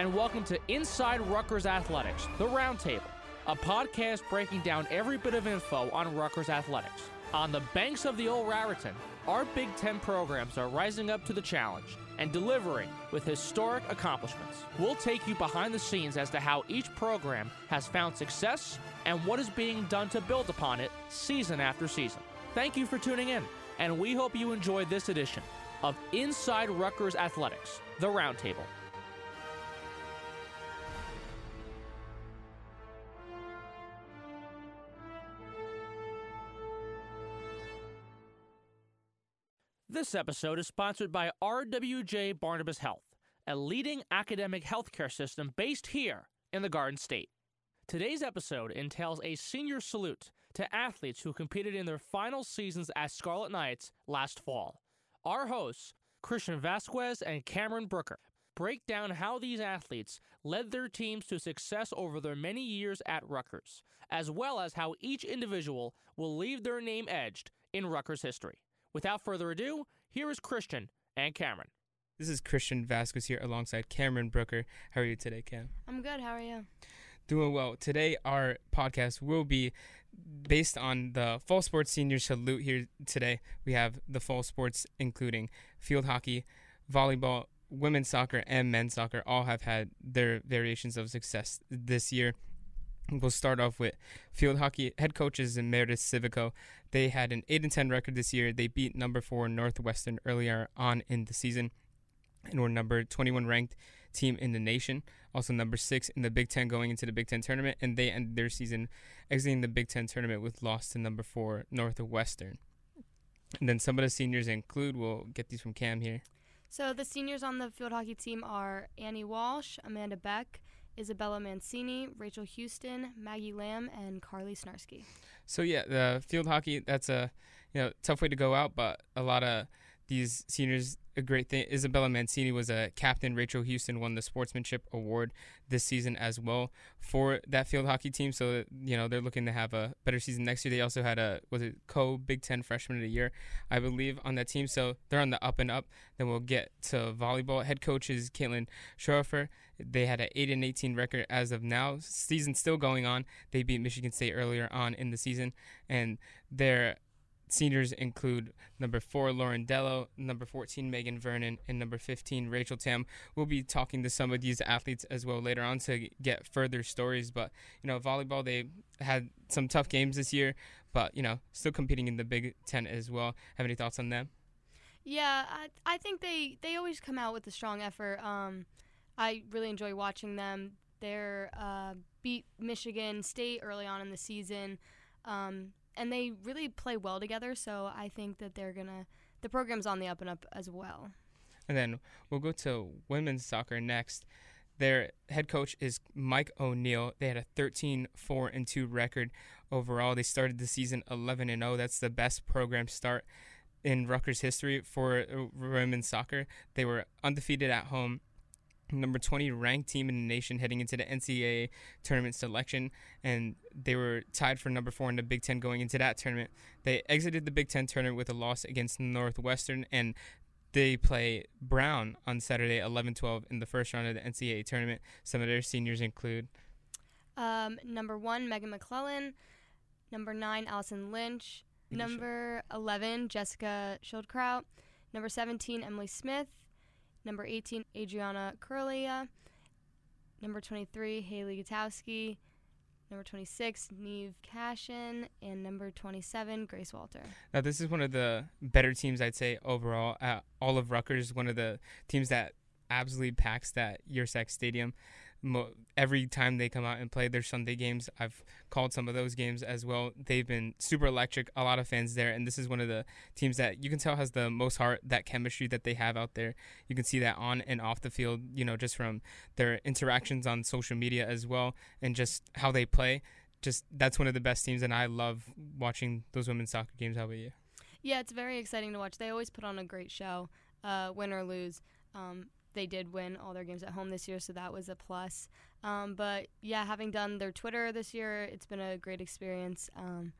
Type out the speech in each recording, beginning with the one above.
and welcome to Inside Rutgers Athletics, the Roundtable, a podcast breaking down every bit of info on Rutgers athletics. On the banks of the old Raritan, our Big Ten programs are rising up to the challenge and delivering with historic accomplishments. We'll take you behind the scenes as to how each program has found success and what is being done to build upon it season after season. Thank you for tuning in, and we hope you enjoy this edition of Inside Rutgers Athletics, the Roundtable. This episode is sponsored by RWJ Barnabas Health, a leading academic healthcare system based here in the Garden State. Today's episode entails a senior salute to athletes who competed in their final seasons as Scarlet Knights last fall. Our hosts, Christian Vasquez and Cameron Brooker, break down how these athletes led their teams to success over their many years at Rutgers, as well as how each individual will leave their name edged in Rutgers history. Without further ado, here is Christian and Cameron. This is Christian Vasquez here alongside Cameron Brooker. How are you today, Cam? I'm good. How are you? Doing well. Today, our podcast will be based on the fall sports senior salute here today. We have the fall sports, including field hockey, volleyball, women's soccer, and men's soccer, all have had their variations of success this year. We'll start off with field hockey head coaches in Meredith Civico. They had an 8 and 10 record this year. They beat number 4 Northwestern earlier on in the season and were number 21 ranked team in the nation. Also number 6 in the Big 10 going into the Big 10 tournament and they ended their season exiting the Big 10 tournament with loss to number 4 Northwestern. And then some of the seniors include, we'll get these from Cam here. So the seniors on the field hockey team are Annie Walsh, Amanda Beck, Isabella Mancini, Rachel Houston, Maggie Lamb, and Carly Snarsky. So yeah, the field hockey that's a you know tough way to go out, but a lot of these seniors a great thing. Isabella Mancini was a captain. Rachel Houston won the sportsmanship award this season as well for that field hockey team. So you know they're looking to have a better season next year. They also had a was it co Big Ten freshman of the year, I believe, on that team. So they're on the up and up. Then we'll get to volleyball. Head coach is Caitlin Schweihofer. They had an 8 and 18 record as of now. Season still going on. They beat Michigan State earlier on in the season, and they're Seniors include number four, Lauren Dello, number 14, Megan Vernon, and number 15, Rachel Tam. We'll be talking to some of these athletes as well later on to get further stories. But, you know, volleyball, they had some tough games this year, but, you know, still competing in the Big Ten as well. Have any thoughts on them? Yeah, I, I think they, they always come out with a strong effort. Um, I really enjoy watching them. They're uh, beat Michigan State early on in the season, um, and they really play well together. So I think that they're gonna the program's on the up and up as well. And then we'll go to women's soccer next. Their head coach is Mike O'Neill. They had a 13 4 and 2 record overall. They started the season 11 and 0. That's the best program start in Rutgers history for uh, women's soccer. They were undefeated at home number 20 ranked team in the nation heading into the NCAA tournament selection, and they were tied for number four in the Big Ten going into that tournament. They exited the Big Ten tournament with a loss against Northwestern, and they play Brown on Saturday, 11 12, in the first round of the NCAA tournament. Some of their seniors include um, number one, Megan McClellan, number nine, Allison Lynch, number 11, Jessica Schildkraut, number 17, Emily Smith, number 18, Adriana Curlia, number 23, Haley Gutowski, number 26, Neve Cashin, and number 27, Grace Walter. Now, this is one of the better teams, I'd say, overall. Uh, all of Rutgers, one of the teams that absolutely packs that Yurcak Stadium every time they come out and play their Sunday games. I've called some of those games as well. They've been super electric. A lot of fans there, and this is one of the teams that you can tell has the most heart. That chemistry that they have out there, you can see that on and off the field. You know, just from their interactions on social media as well, and just how they play. Just that's one of the best teams, and I love watching those women's soccer games. How about you? Yeah, it's very exciting to watch. They always put on a great show, uh, win or lose. Um, they did win all their games at home this year, so that was a plus. Um, but yeah, having done their Twitter this year, it's been a great experience. Um,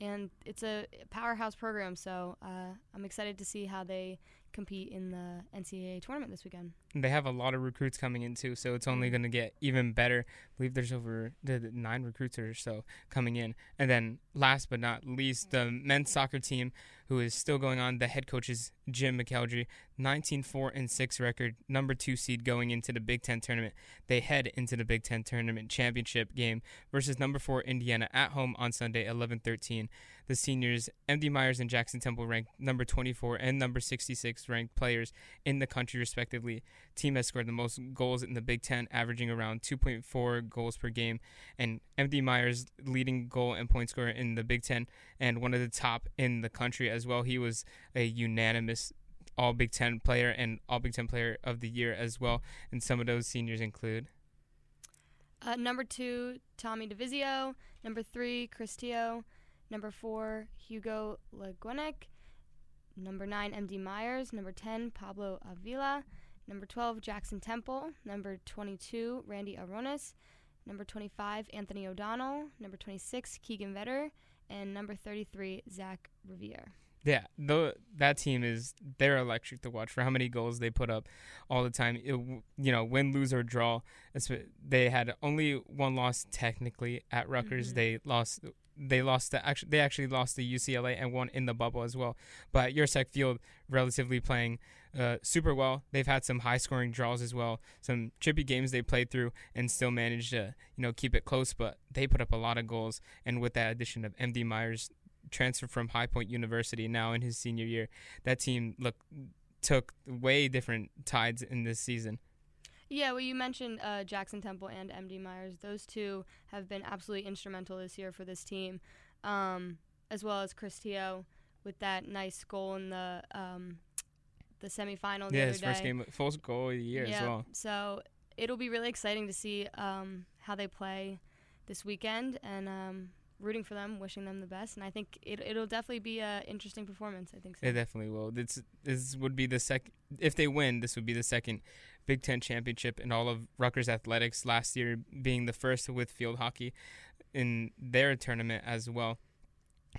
and it's a powerhouse program, so uh, I'm excited to see how they compete in the NCAA tournament this weekend. They have a lot of recruits coming in too, so it's only Mm-hmm. going to get even better. I believe there's over the, the nine recruits or so coming in. And then last but not least, the men's soccer team, who is still going on. The head coach is Jim McElderry, 19-4 and 6 record, number two seed going into the Big Ten tournament. They head into the Big Ten tournament championship game versus number four Indiana at home on Sunday, 11-13. The seniors, MD Myers and Jackson Temple, ranked number 24 and number 66 ranked players in the country, respectively. Team has scored the most goals in the Big Ten, averaging around 2.4 goals per game. And MD Myers, leading goal and point scorer in the Big Ten, and one of the top in the country as well. He was a unanimous All Big Ten player and All Big Ten player of the year as well. And some of those seniors include Uh, number two, Tommy DeVizio. Number three, Chris Teo. Number four, Hugo Leguenic. Number nine, MD Myers. Number 10, Pablo Avila. Number 12, Jackson Temple. Number 22, Randy Aronis. Number 25, Anthony O'Donnell. Number 26, Keegan Vetter. And number 33, Zach Revere. Yeah, though that team is they're electric to watch for how many goals they put up all the time. It, you know, win, lose or draw. They had only one loss technically at Rutgers. Mhm. They lost. They lost the actually. They actually lost to UCLA and won in the bubble as well. But Yurcak Field relatively playing uh, super well. They've had some high scoring draws as well. Some trippy games they played through and still managed to you know keep it close. But they put up a lot of goals. And with that addition of MD Myers transferred from High Point University now in his senior year. That team look took way different tides in this season. Yeah, well, you mentioned uh, Jackson Temple and MD Myers. Those two have been absolutely instrumental this year for this team, um, as well as Chris Teo with that nice goal in the um, the semifinal the yeah, other his day. first game, full goal of the year yeah, as well. So it'll be really exciting to see um, how they play this weekend, and um, rooting for them, wishing them the best. And I think it, it'll definitely be an interesting performance. I think so. It definitely will. This this would be the second if they win. This would be the second Big Ten championship and all of Rutgers athletics. Last year being the first with field hockey in their tournament as well.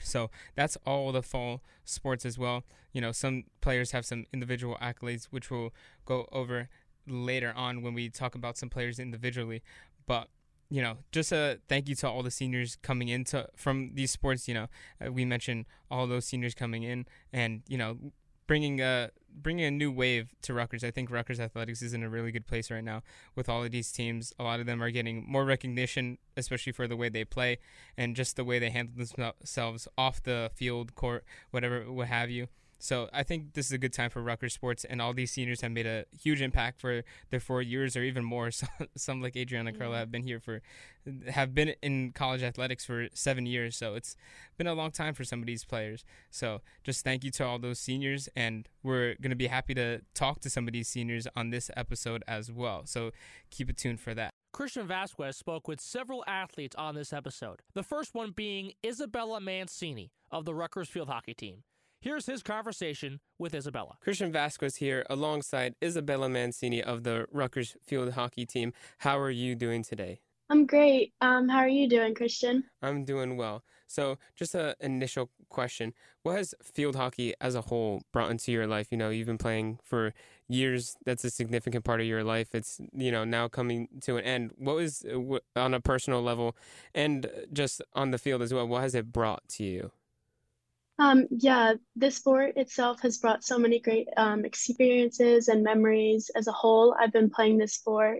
So that's all the fall sports as well. You know, some players have some individual accolades, which we'll go over later on when we talk about some players individually. But you know, just a thank you to all the seniors coming into from these sports. You know, uh, we mentioned all those seniors coming in, and you know, bringing a bringing a new wave to Rutgers. I think Rutgers athletics is in a really good place right now with all of these teams. A lot of them are getting more recognition, especially for the way they play and just the way they handle themselves off the field, court, whatever, what have you. So I think this is a good time for Rutgers sports, and all these seniors have made a huge impact for their four years or even more. Some, some like Adriana Carla have been here for, have been in college athletics for seven years. So it's been a long time for some of these players. So just thank you to all those seniors, and we're gonna be happy to talk to some of these seniors on this episode as well. So keep it tuned for that. Christian Vasquez spoke with several athletes on this episode. The first one being Isabella Mancini of the Rutgers field hockey team. Here's his conversation with Isabella. Christian Vasquez here alongside Isabella Mancini of the Rutgers field hockey team. How are you doing today? I'm great. Um, how are you doing, Christian? I'm doing well. So, just an initial question. What has field hockey as a whole brought into your life? You know, you've been playing for years. That's a significant part of your life. It's, you know, now coming to an end. What was, uh, on a personal level and just on the field as well, what has it brought to you? Um, yeah, this sport itself has brought so many great um, experiences and memories as a whole. I've been playing this sport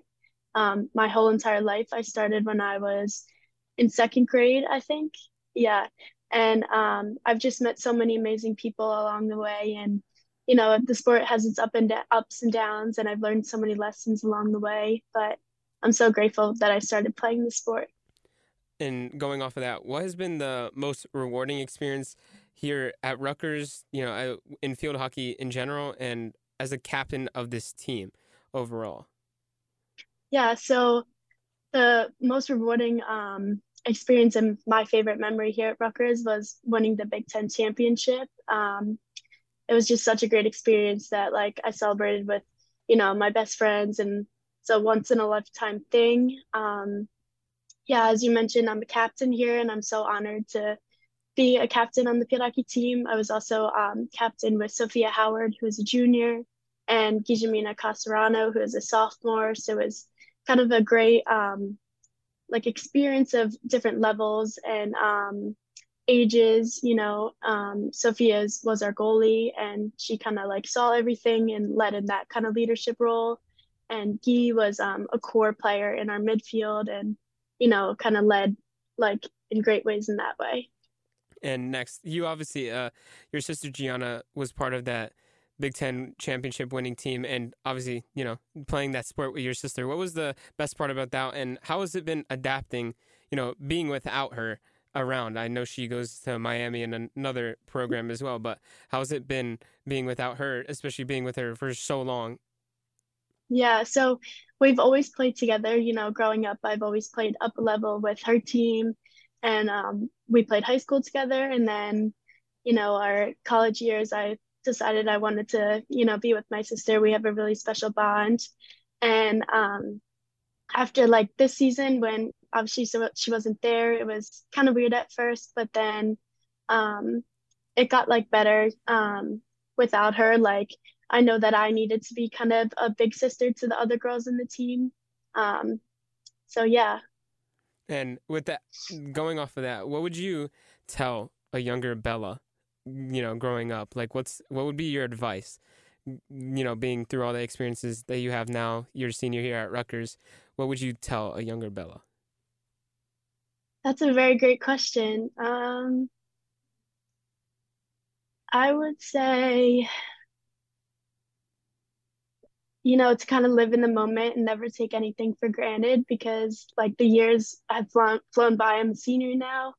um, my whole entire life. I started when I was in second grade, I think. Yeah. And um, I've just met so many amazing people along the way. And, you know, the sport has its up and da- ups and downs, and I've learned so many lessons along the way. But I'm so grateful that I started playing the sport. And going off of that, what has been the most rewarding experience here at Rutgers, you know, in field hockey in general and as a captain of this team overall? Yeah, so the most rewarding um, experience and my favorite memory here at Rutgers was winning the Big Ten championship. Um, it was just such a great experience that like I celebrated with, you know, my best friends and it's a once in a lifetime thing. Um, yeah, as you mentioned, I'm a captain here and I'm so honored to be a captain on the hockey team. I was also um, captain with Sophia Howard, who is a junior, and Gijamina Casarano, who is a sophomore. So it was kind of a great um, like experience of different levels and um, ages. You know, um, Sophia's was our goalie, and she kind of like saw everything and led in that kind of leadership role. And Guy was um, a core player in our midfield, and you know, kind of led like in great ways in that way. And next, you obviously, uh, your sister Gianna was part of that Big Ten championship winning team, and obviously, you know, playing that sport with your sister. What was the best part about that, and how has it been adapting? You know, being without her around. I know she goes to Miami in another program as well, but how's it been being without her, especially being with her for so long? Yeah, so we've always played together. You know, growing up, I've always played up a level with her team and um, we played high school together. And then you know our college years i decided i wanted to you know be with my sister. We have a really special bond. And um, after like this season when obviously so she wasn't there it was kind of weird at first. But then um, it got like better um, without her. Like i know that i needed to be kind of a big sister to the other girls in the team. Um, so yeah and with that, going off of that, what would you tell a younger Bella, you know, growing up? Like, what's what would be your advice? You know, being through all the experiences that you have now, you're senior here at Rutgers. What would you tell a younger Bella? That's a very great question. Um, I would say you know, to kind of live in the moment and never take anything for granted because like the years have flown, flown by. I'm a senior now.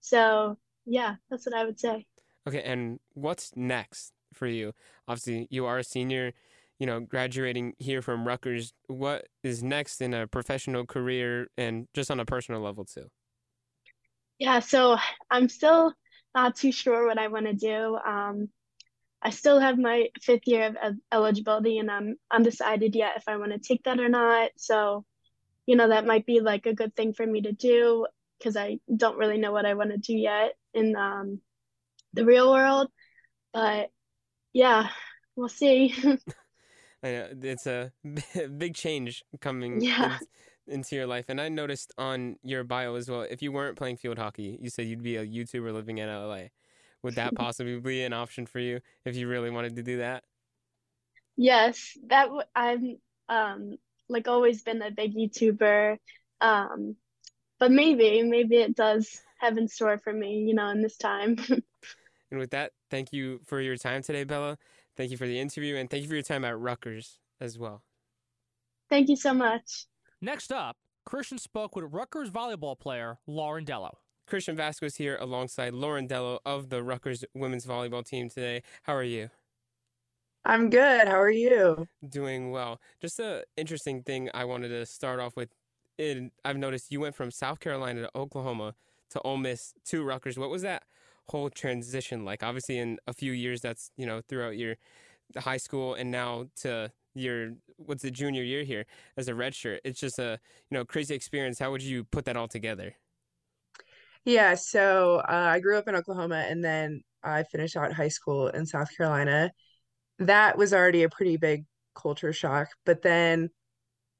So yeah, that's what I would say. Okay. And what's next for you? Obviously, you are a senior, you know, graduating here from Rutgers. What is next in a professional career and just on a personal level too? Yeah. So I'm still not too sure what I want to do. Um, I still have my fifth year of eligibility and I'm undecided yet if I want to take that or not. So, you know, that might be like a good thing for me to do because I don't really know what I want to do yet in um, the real world. But yeah, we'll see. I know it's a big change coming yeah. in, into your life. And I noticed on your bio as well, if you weren't playing field hockey, you said you'd be a YouTuber living in LA. Would that possibly be an option for you if you really wanted to do that? Yes, that w- I'm um like always been a big YouTuber. Um, but maybe maybe it does have in store for me, you know, in this time. And with that, thank you for your time today, Bella. Thank you for the interview, and thank you for your time at Rutgers as well. Thank you so much. Next up, Christian spoke with Rutgers volleyball player Lauren Dello. Christian Vasquez here alongside Lauren Dello of the Rutgers women's volleyball team today. How are you? I'm good. How are you? Doing well. Just an interesting thing I wanted to start off with. In, I've noticed you went from South Carolina to Oklahoma to Ole Miss to Rutgers. What was that whole transition like? Obviously, in a few years, that's you know throughout your high school and now to your what's the junior year here as a redshirt. It's just a you know crazy experience. How would you put that all together? Yeah, so uh, I grew up in Oklahoma and then I finished out high school in South Carolina. That was already a pretty big culture shock. But then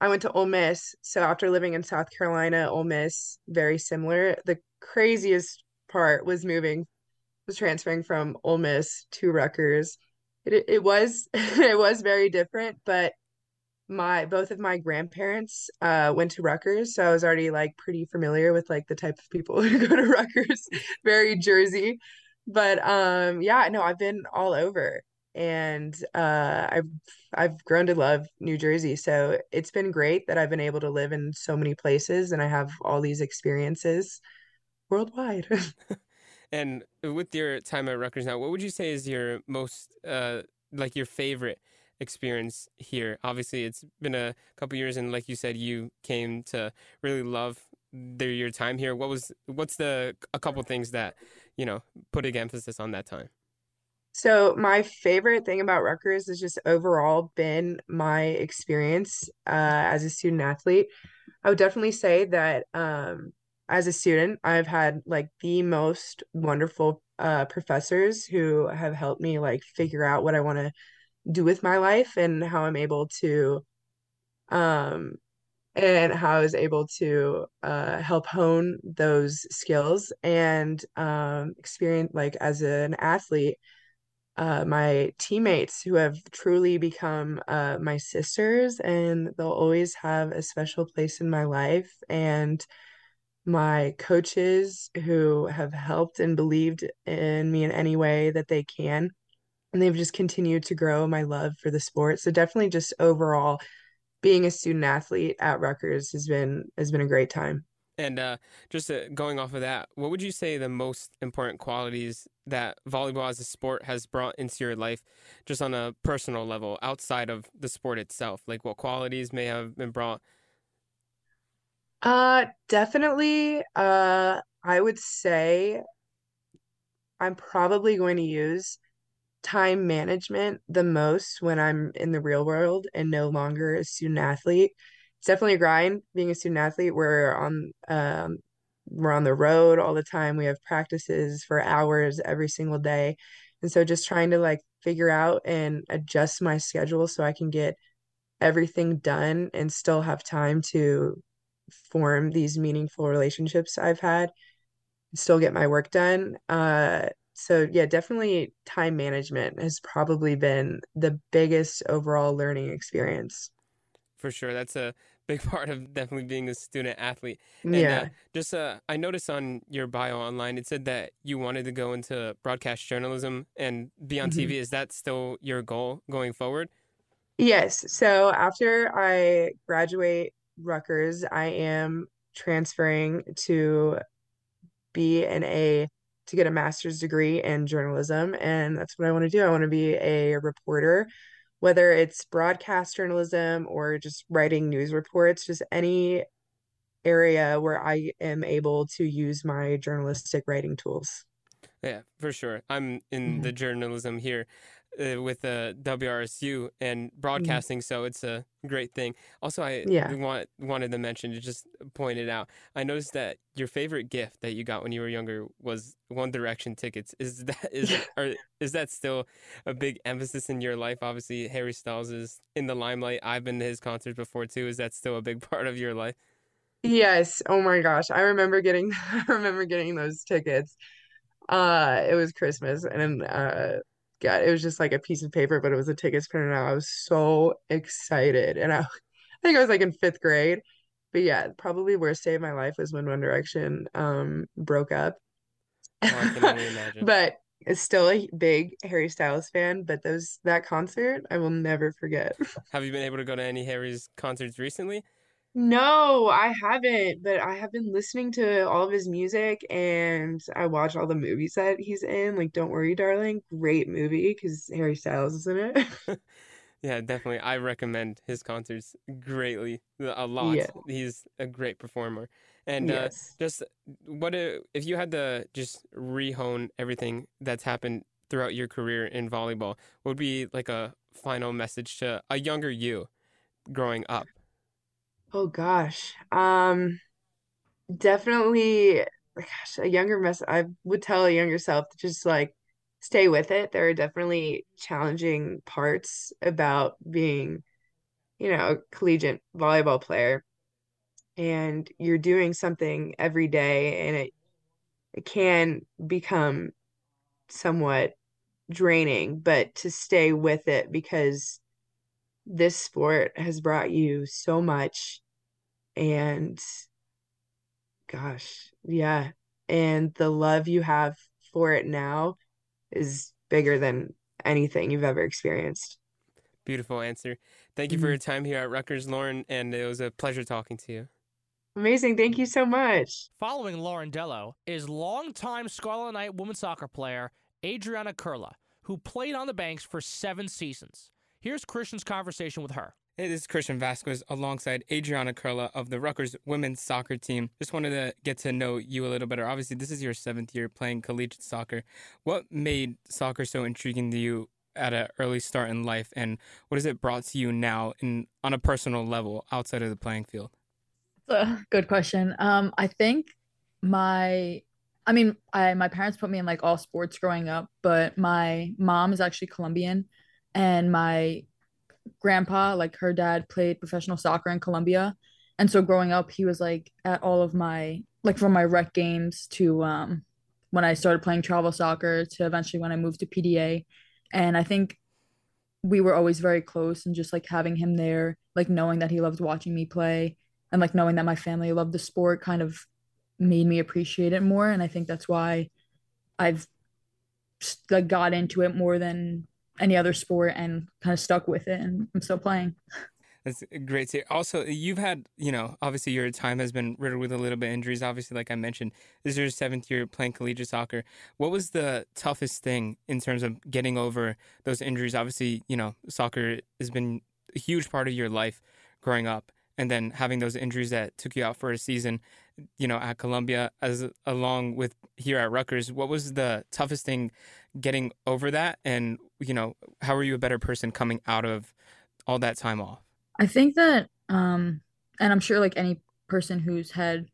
I went to Ole Miss. So after living in South Carolina, Ole Miss, very similar. The craziest part was moving, was transferring from Ole Miss to Rutgers. It, it was it was very different, but my both of my grandparents uh went to Rutgers, so I was already like pretty familiar with like the type of people who go to Rutgers, very Jersey. But um yeah, no, I've been all over and uh I've I've grown to love New Jersey. So it's been great that I've been able to live in so many places and I have all these experiences worldwide. and with your time at Rutgers now, what would you say is your most uh like your favorite experience here. Obviously, it's been a couple years, and like you said, you came to really love the, your time here. What was what's the a couple things that you know put a emphasis on that time? So my favorite thing about Rutgers has just overall been my experience uh, as a student athlete. I would definitely say that um, as a student, I've had like the most wonderful uh, professors who have helped me like figure out what I want to do with my life and how I'm able to um and how I was able to uh help hone those skills and um experience like as an athlete uh my teammates who have truly become uh my sisters and they'll always have a special place in my life and my coaches who have helped and believed in me in any way that they can and they've just continued to grow my love for the sport. So definitely just overall being a student athlete at Rutgers has been has been a great time. And uh, just uh, going off of that, what would you say the most important qualities that volleyball as a sport has brought into your life, just on a personal level, outside of the sport itself? Like what qualities may have been brought? Uh, definitely. Uh, I would say I'm probably going to use time management the most when I'm in the real world and no longer a student athlete. It's definitely a grind being a student athlete. We're on um we're on the road all the time. We have practices for hours every single day. And so just trying to like figure out and adjust my schedule so I can get everything done and still have time to form these meaningful relationships I've had, still get my work done. Uh so yeah, definitely time management has probably been the biggest overall learning experience. For sure, that's a big part of definitely being a student athlete. And, yeah. Uh, just uh, I noticed on your bio online it said that you wanted to go into broadcast journalism and be on mm-hmm. TV. Is that still your goal going forward? Yes. So after I graduate Rutgers, I am transferring to be in a to get a master's degree in journalism. And that's what I want to do. I want to be a reporter, whether it's broadcast journalism or just writing news reports, just any area where I am able to use my journalistic writing tools. Yeah, for sure. I'm in mm-hmm. the journalism here uh, with the uh, WRSU and mm-hmm. broadcasting, mm-hmm. so it's a great thing. Also, I yeah. want, wanted to mention to just point it out. I noticed that your favorite gift that you got when you were younger was One Direction tickets. Is that is or is that still a big emphasis in your life? Obviously, Harry Styles is in the limelight. I've been to his concerts before too. Is that still a big part of your life? Yes. Oh my gosh, I remember getting I remember getting those tickets. Uh, it was Christmas, and uh God, it was just like a piece of paper, but it was a tickets printed out. I was so excited. And I, I think I was like in fifth grade. But yeah, probably worst day of my life was when One Direction um broke up. Oh, but is still a big Harry Styles fan, but those that concert I will never forget. Have you been able to go to any Harry's concerts recently? No, I haven't, but I have been listening to all of his music and I watch all the movies that he's in. Like Don't Worry, Darling, great movie because Harry Styles is in it. Yeah, definitely. I recommend his concerts greatly, a lot. Yeah. He's a great performer. And uh, Yes. just what i- if you had to just rehone everything that's happened throughout your career in volleyball? What would be like a final message to a younger you growing up? Oh gosh. Um definitely gosh, a younger mess I would tell a younger self to just like stay with it. There are definitely challenging parts about being, you know, a collegiate volleyball player. And you're doing something every day and it it can become somewhat draining, but to stay with it because this sport has brought you so much and gosh, yeah. And the love you have for it now is bigger than anything you've ever experienced. Beautiful answer. Thank you for your mm-hmm. time here at Rutgers, Lauren, and it was a pleasure talking to you. Amazing. Thank you so much. Following Lauren Dello is longtime Scarlet Knight women's soccer player Adriana Kurla, who played on the banks for seven seasons. Here's Christian's conversation with her. Hey, this is Christian Vasquez alongside Adriana Curla of the Rutgers women's soccer team. Just wanted to get to know you a little better. Obviously, this is your seventh year playing collegiate soccer. What made soccer so intriguing to you at an early start in life, and what has it brought to you now in on a personal level outside of the playing field? That's a good question. Um, I think my, I mean, I my parents put me in like all sports growing up, but my mom is actually Colombian, and my grandpa, like her dad, played professional soccer in Colombia, and so growing up, he was like at all of my like from my rec games to um when I started playing travel soccer to eventually when I moved to PDA, and I think we were always very close and just like having him there, like knowing that he loved watching me play and like knowing that my family loved the sport kind of made me appreciate it more. And i think that's why i've like got into it more than any other sport and kind of stuck with it and i'm still playing That's great to hear. Also, you've had, you know, obviously your time has been riddled with a little bit of injuries. Obviously, like I mentioned, this is your seventh year playing collegiate soccer. What was the toughest thing in terms of getting over those injuries? Obviously, you know, soccer has been a huge part of your life growing up, and then having those injuries that took you out for a season, you know, at Columbia, as along with here at Rutgers. What was the toughest thing getting over that? And, you know, how are you a better person coming out of all that time off? i think that um and i'm sure like any person who's had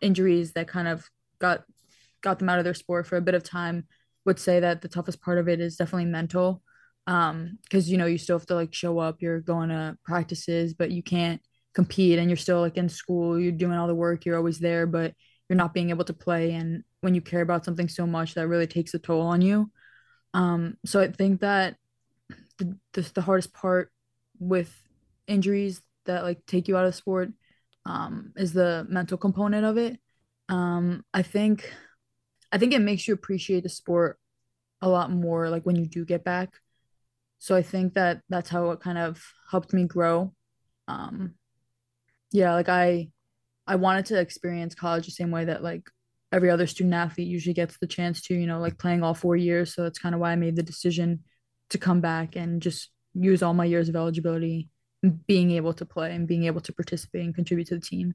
injuries that kind of got got them out of their sport for a bit of time would say that the toughest part of it is definitely mental um because you know you still have to like show up you're going to practices but you can't compete and you're still like in school you're doing all the work you're always there but you're not being able to play and when you care about something so much that really takes a toll on you. Um so i think that the the, the hardest part with injuries that like take you out of sport um is the mental component of it. Um i think i think it makes you appreciate the sport a lot more like when you do get back. So i think that that's how it kind of helped me grow. Um yeah like i i wanted to experience college the same way that like every other student athlete usually gets the chance to you know like playing all four years so that's kind of why i made the decision to come back and just use all my years of eligibility being able to play and being able to participate and contribute to the team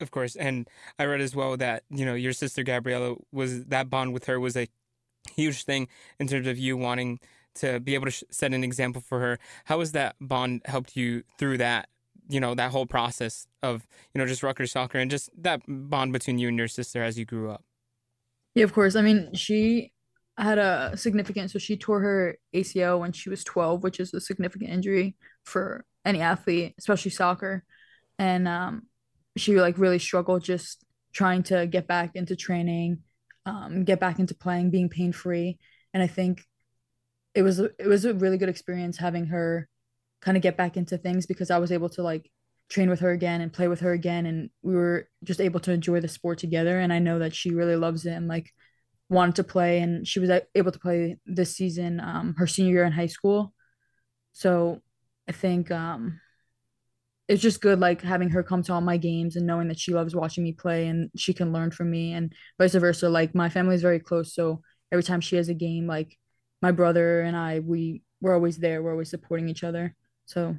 Of course, and I read as well that you know your sister Gabriella was that bond with her was a huge thing in terms of you wanting to be able to set an example for her. How has that bond helped you through that? You know that whole process of you know just Rutgers soccer and just that bond between you and your sister as you grew up. Yeah, of course. I mean, she had a significant, so she tore her ACL when she was 12, which is a significant injury for any athlete, especially soccer. And um, she like really struggled just trying to get back into training, um, get back into playing, being pain free. And I think it was it was a really good experience having her kind of get back into things because I was able to like train with her again and play with her again and we were just able to enjoy the sport together and I know that she really loves it and like wanted to play, and she was able to play this season, um, her senior year in high school. So I think um, it's just good, like having her come to all my games and knowing that she loves watching me play and she can learn from me, and vice versa. Like my family is very close, so every time she has a game, like my brother and I, we we're always there. We're always supporting each other. So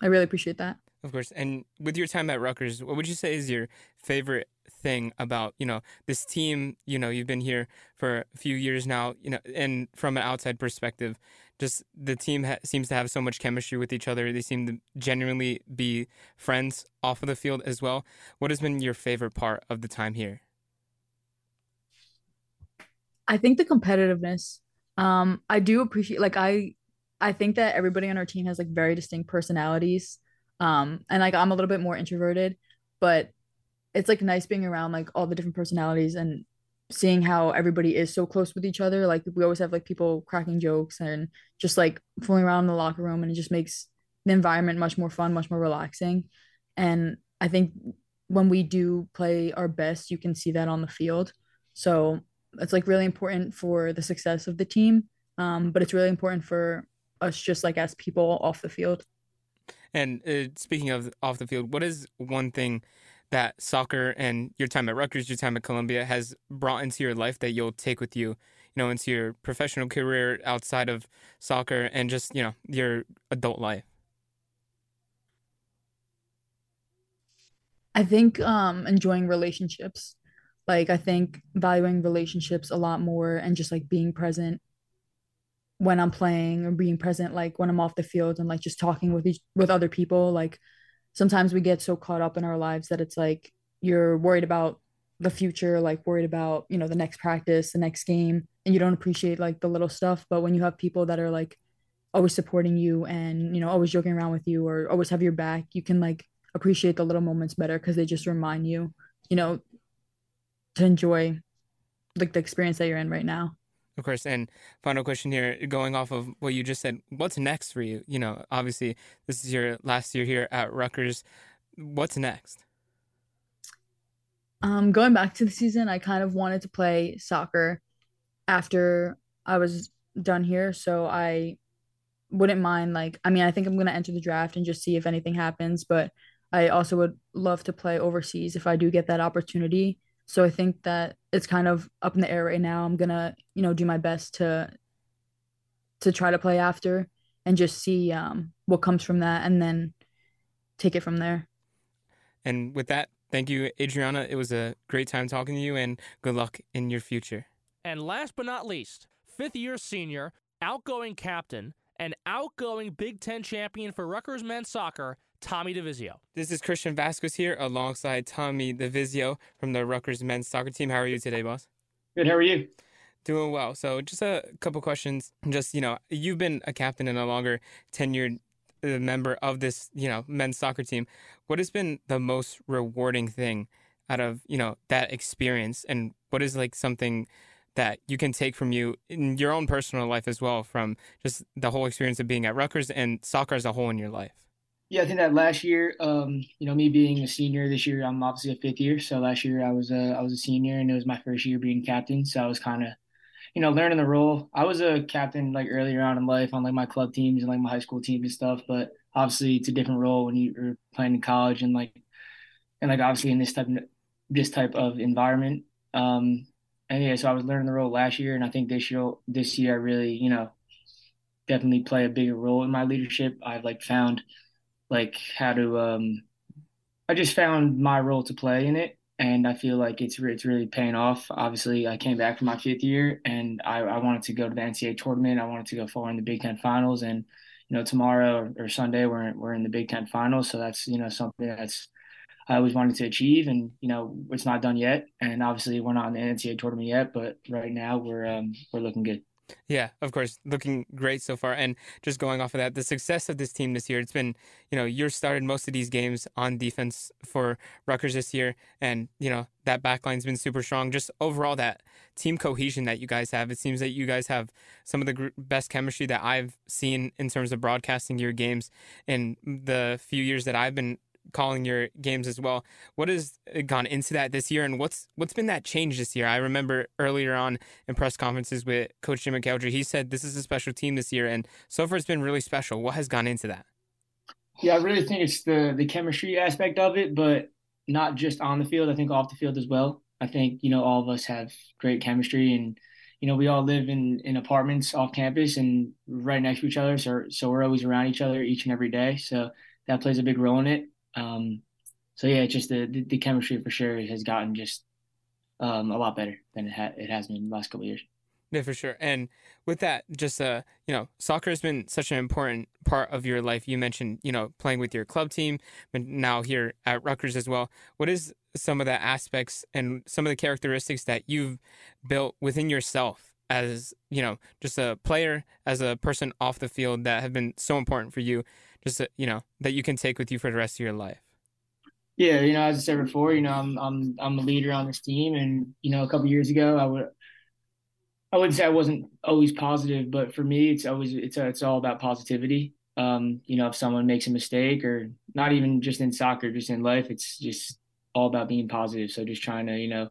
I really appreciate that. Of course. And with your time at Rutgers, what would you say is your favorite thing about, you know, this team, you know, you've been here for a few years now, you know, and from an outside perspective, just the team ha- seems to have so much chemistry with each other. They seem to genuinely be friends off of the field as well. What has been your favorite part of the time here? I think the competitiveness. Um, I do appreciate like I I think that everybody on our team has like very distinct personalities. Um, and like I'm a little bit more introverted, but it's like nice being around like all the different personalities and seeing how everybody is so close with each other. Like we always have like people cracking jokes and just like fooling around in the locker room and it just makes the environment much more fun, much more relaxing. And I think when we do play our best, you can see that on the field. So it's like really important for the success of the team. Um, but it's really important for us just like as people off the field. And uh, speaking of off the field, what is one thing that soccer and your time at Rutgers, your time at Columbia has brought into your life that you'll take with you, you know, into your professional career outside of soccer and just, you know, your adult life? I think um enjoying relationships. Like I think valuing relationships a lot more and just like being present when I'm playing or being present like when I'm off the field and like just talking with each with other people like sometimes we get so caught up in our lives that it's like you're worried about the future like worried about you know the next practice the next game and you don't appreciate like the little stuff. But when you have people that are like always supporting you and you know always joking around with you or always have your back you can like appreciate the little moments better because they just remind you you know to enjoy like the experience that you're in right now of course. And final question here, going off of what you just said, what's next for you? You know, obviously, this is your last year here at Rutgers. What's next? Um, going back to the season, I kind of wanted to play soccer after I was done here. So I wouldn't mind, like, I mean, I think I'm going to enter the draft and just see if anything happens. But I also would love to play overseas if I do get that opportunity. So I think that it's kind of up in the air right now. I'm gonna, you know, do my best to to try to play after and just see um, what comes from that, and then take it from there. And with that, thank you, Adriana. It was a great time talking to you, and good luck in your future. And last but not least, fifth year senior, outgoing captain, and outgoing Big Ten champion for Rutgers men's soccer, Tommy DeVizio. This is Christian Vasquez here alongside Tommy DeVizio from the Rutgers men's soccer team. How are you today, boss? Good. How are you? Doing well. So, just a couple questions. Just, you know, you've been a captain and a longer tenured uh, member of this, you know, men's soccer team. What has been the most rewarding thing out of, you know, that experience? And what is like something that you can take from you in your own personal life as well from just the whole experience of being at Rutgers and soccer as a whole in your life? Yeah, I think that last year, um, you know, me being a senior this year, I'm obviously a fifth year. So last year I was a I was a senior, and it was my first year being captain. So I was kind of, you know, learning the role. I was a captain like earlier on in life on like my club teams and like my high school teams and stuff. But obviously, it's a different role when you're playing in college and like, and like obviously in this type of, this type of environment. Um, and yeah, so I was learning the role last year, and I think this year this year I really, you know, definitely play a bigger role in my leadership. I've like found like how to um I just found my role to play in it and I feel like it's it's really paying off. Obviously, I came back from my fifth year, and I, I wanted to go to the NCAA tournament. I wanted to go far in the Big Ten finals, and you know tomorrow or, or Sunday we're we're in the Big Ten finals. So that's you know something that's I always wanted to achieve, and you know it's not done yet. And obviously, we're not in the NCAA tournament yet, but right now we're um, we're looking good. Yeah, of course, looking great so far. And just going off of that, the success of this team this year, it's been, you know, you're started most of these games on defense for Rutgers this year. And, you know, that backline's been super strong. Just overall, that team cohesion that you guys have, it seems that you guys have some of the gr- best chemistry that I've seen in terms of broadcasting your games in the few years that I've been calling your games as well. What has gone into that this year, and what's what's been that change this year? I remember earlier on in press conferences with Coach Jim McElderry, he said this is a special team this year, and so far it's been really special. What has gone into that? Yeah, I really think it's the the chemistry aspect of it, but not just on the field. I think off the field as well. I think you know all of us have great chemistry, and you know we all live in in apartments off campus and right next to each other. So so we're always around each other each and every day. So that plays a big role in it. Um, so yeah, just the, the, the chemistry for sure has gotten just um, a lot better than it, ha- it has been the last couple years. Yeah, for sure. And with that, just uh, you know, soccer has been such an important part of your life. You mentioned, you know, playing with your club team, but now here at Rutgers as well. What is some of the aspects and some of the characteristics that you've built within yourself as, you know, just a player, as a person off the field that have been so important for you, just uh, you know, that you can take with you for the rest of your life? Yeah, you know, as I said before, you know, I'm I'm I'm a leader on this team, and you know, a couple years ago, I would I wouldn't say I wasn't always positive, but for me, it's always it's it's all about positivity. Um, you know, if someone makes a mistake, or not even just in soccer, just in life, it's just all about being positive. So just trying to you know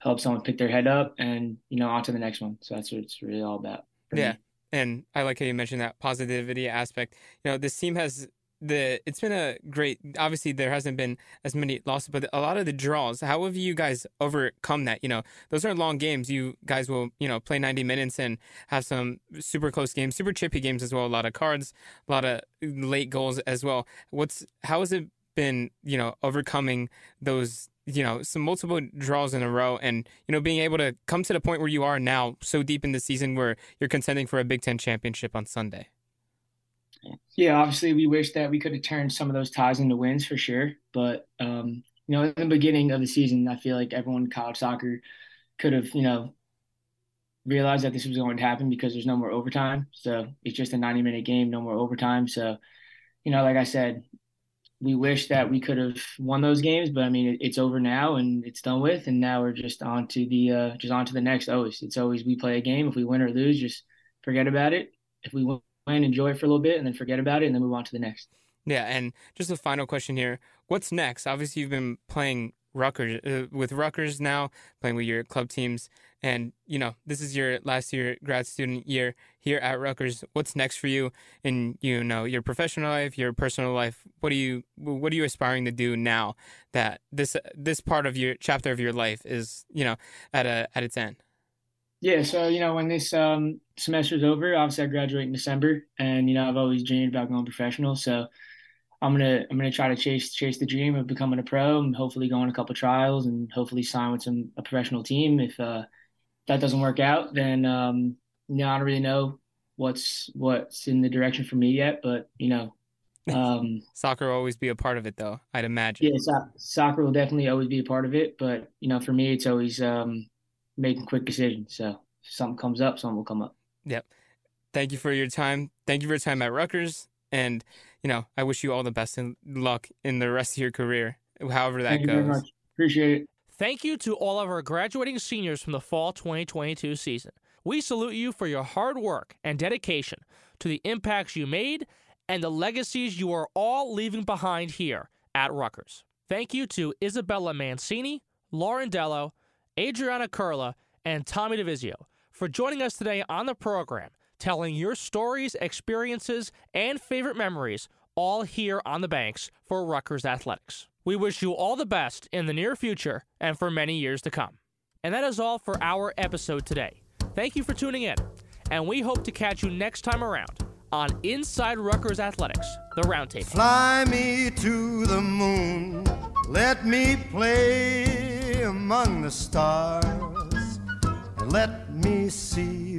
help someone pick their head up and you know on to the next one. So that's what it's really all about. Yeah. Me. And I like how you mentioned that positivity aspect. You know, this team has the it's been a great obviously there hasn't been as many losses but a lot of the draws how have you guys overcome that? You know those are long games. You guys will you know play 90 minutes and have some super close games super chippy games as well. A lot of cards a lot of late goals as well. What's how has it been you know overcoming those you know some multiple draws in a row and you know being able to come to the point where you are now so deep in the season where you're contending for a big 10 championship on sunday yeah, obviously we wish that we could have turned some of those ties into wins for sure. But um, you know, in the beginning of the season, I feel like everyone in college soccer could have, you know, realized that this was going to happen because there's no more overtime. So it's just a 90 minute game, no more overtime. So, you know, like I said, we wish that we could have won those games, but I mean, it's over now and it's done with, and now we're just on to the uh, just on to the next. Always, it's always we play a game. If we win or lose, just forget about it. If we win enjoy it for a little bit and then forget about it and then move on to the next. Yeah, and just a final question here. What's next? Obviously, you've been playing Rutgers uh, with Rutgers now, playing with your club teams, and you know this is your last year grad student year here at Rutgers. What's next for you in you know your professional life, your personal life? What are you what are you aspiring to do now that this this part of your chapter of your life is you know at a at its end? Yeah, so you know when this um, semester is over, obviously I graduate in December, and you know I've always dreamed about going professional. So I'm gonna I'm gonna try to chase chase the dream of becoming a pro and hopefully go on a couple trials and hopefully sign with some a professional team. If uh, that doesn't work out, then um, you know I don't really know what's what's in the direction for me yet. But you know, um, soccer will always be a part of it, though. I'd imagine. Yeah, so- soccer will definitely always be a part of it. But you know, for me, it's always um, making quick decisions. So if something comes up, something will come up. Yep. Thank you for your time. Thank you for your time at Rutgers. And, you know, I wish you all the best and luck in the rest of your career, however that Thank you goes. very much. Appreciate it. Thank you to all of our graduating seniors from the fall 2022 season. We salute you for your hard work and dedication to the impacts you made and the legacies you are all leaving behind here at Rutgers. Thank you to Isabella Mancini, Lauren Dello, Adriana Curla, and Tommy DeVizio for joining us today on the program, telling your stories, experiences, and favorite memories all here on the banks for Rutgers Athletics. We wish you all the best in the near future and for many years to come. And that is all for our episode today. Thank you for tuning in, and we hope to catch you next time around on Inside Rutgers Athletics, the Roundtable. Fly me to the moon, let me play among the stars, and let me see